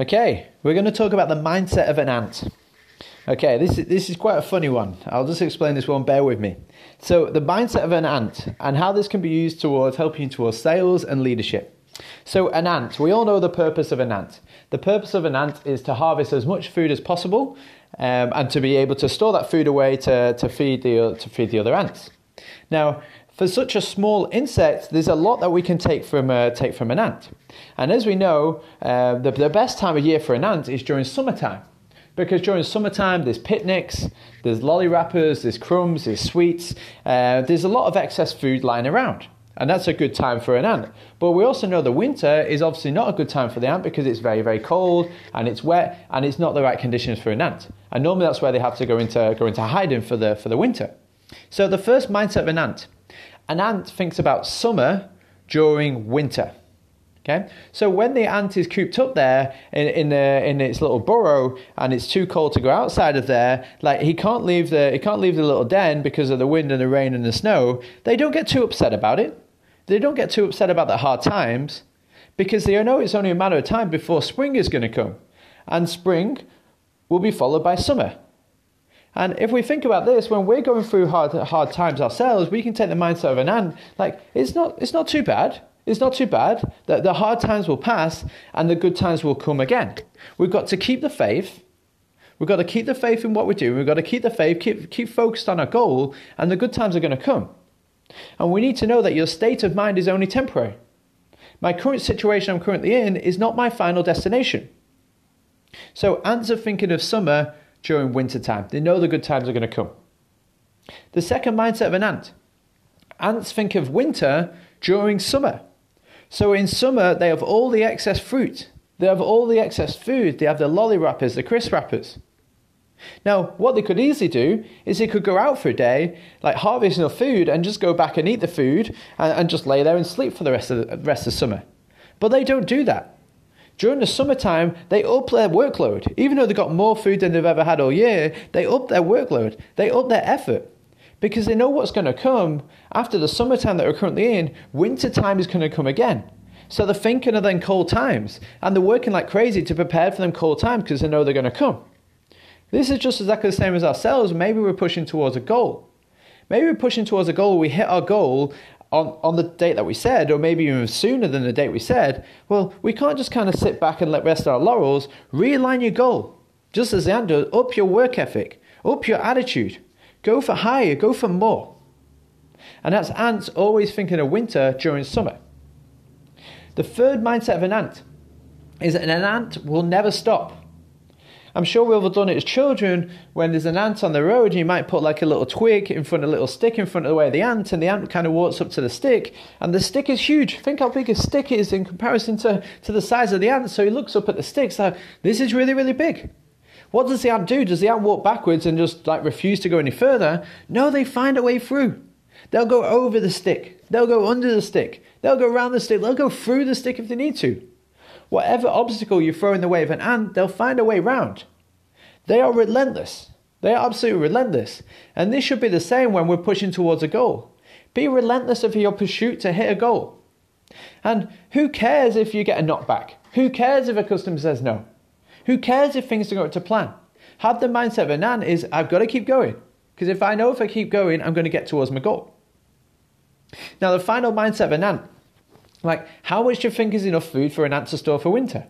Okay, we're going to talk about the mindset of an ant. Okay, this is, this is quite a funny one. I'll just explain this one, bear with me. So, the mindset of an ant and how this can be used towards helping towards sales and leadership. So, an ant, we all know the purpose of an ant. The purpose of an ant is to harvest as much food as possible um, and to be able to store that food away to, to, feed the, to feed the other ants. Now, for such a small insect, there's a lot that we can take from, uh, take from an ant. And as we know, uh, the, the best time of year for an ant is during summertime. Because during summertime, there's picnics, there's lolly wrappers, there's crumbs, there's sweets, uh, there's a lot of excess food lying around. And that's a good time for an ant. But we also know the winter is obviously not a good time for the ant because it's very, very cold and it's wet and it's not the right conditions for an ant. And normally that's where they have to go into, go into hiding for the, for the winter. So the first mindset of an ant an ant thinks about summer during winter. Okay, so when the ant is cooped up there in, in, the, in its little burrow and it's too cold to go outside of there, like he can't leave the he can't leave the little den because of the wind and the rain and the snow. They don't get too upset about it. They don't get too upset about the hard times because they know it's only a matter of time before spring is going to come, and spring will be followed by summer. And if we think about this, when we're going through hard, hard times ourselves, we can take the mindset of an ant, like, it's not, it's not too bad. It's not too bad. The, the hard times will pass and the good times will come again. We've got to keep the faith. We've got to keep the faith in what we're doing. We've got to keep the faith, keep, keep focused on our goal, and the good times are going to come. And we need to know that your state of mind is only temporary. My current situation I'm currently in is not my final destination. So, ants are thinking of summer during winter time. They know the good times are going to come. The second mindset of an ant ants think of winter during summer. So in summer, they have all the excess fruit, they have all the excess food, they have the lolly wrappers, the crisp wrappers. Now, what they could easily do is they could go out for a day, like harvest enough food, and just go back and eat the food and, and just lay there and sleep for the rest of the rest of summer. But they don't do that. During the summertime, they up their workload. Even though they've got more food than they've ever had all year, they up their workload. They up their effort because they know what's going to come after the summertime that we're currently in. Winter time is going to come again. So they're thinking of then cold times and they're working like crazy to prepare for them cold times because they know they're going to come. This is just exactly the same as ourselves. Maybe we're pushing towards a goal. Maybe we're pushing towards a goal, we hit our goal, on, on the date that we said, or maybe even sooner than the date we said, well, we can't just kind of sit back and let rest our laurels. Realign your goal. Just as ant does, up your work ethic, up your attitude. Go for higher, go for more. And that's ants always thinking of winter during summer. The third mindset of an ant is that an ant will never stop. I'm sure we've all done it as children when there's an ant on the road, you might put like a little twig in front, of a little stick in front of the way of the ant, and the ant kind of walks up to the stick, and the stick is huge. Think how big a stick is in comparison to, to the size of the ant. So he looks up at the stick, so this is really, really big. What does the ant do? Does the ant walk backwards and just like refuse to go any further? No, they find a way through. They'll go over the stick. They'll go under the stick. They'll go around the stick. They'll go through the stick if they need to. Whatever obstacle you throw in the way of an ant, they'll find a way round. They are relentless. They are absolutely relentless. And this should be the same when we're pushing towards a goal. Be relentless of your pursuit to hit a goal. And who cares if you get a knockback? Who cares if a customer says no? Who cares if things don't go to plan? Have the mindset of an ant is I've got to keep going. Because if I know if I keep going, I'm going to get towards my goal. Now, the final mindset of an ant like, how much do you think is enough food for an ant to store for winter?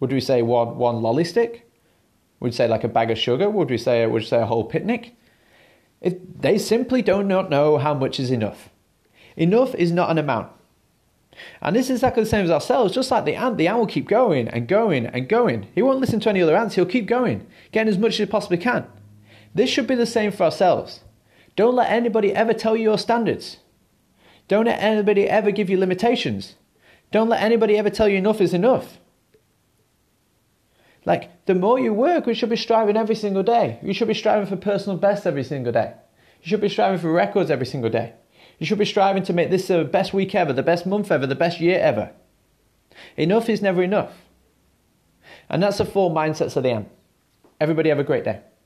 Would we say one, one lolly stick? Would say like a bag of sugar? Would we say would we say a whole picnic? It, they simply do not know how much is enough. Enough is not an amount. And this is exactly the same as ourselves. Just like the ant, the ant will keep going and going and going. He won't listen to any other ants. He'll keep going, getting as much as he possibly can. This should be the same for ourselves. Don't let anybody ever tell you your standards. Don't let anybody ever give you limitations. Don't let anybody ever tell you enough is enough. Like, the more you work, we should be striving every single day. You should be striving for personal best every single day. You should be striving for records every single day. You should be striving to make this the best week ever, the best month ever, the best year ever. Enough is never enough. And that's the four mindsets of the end. Everybody have a great day.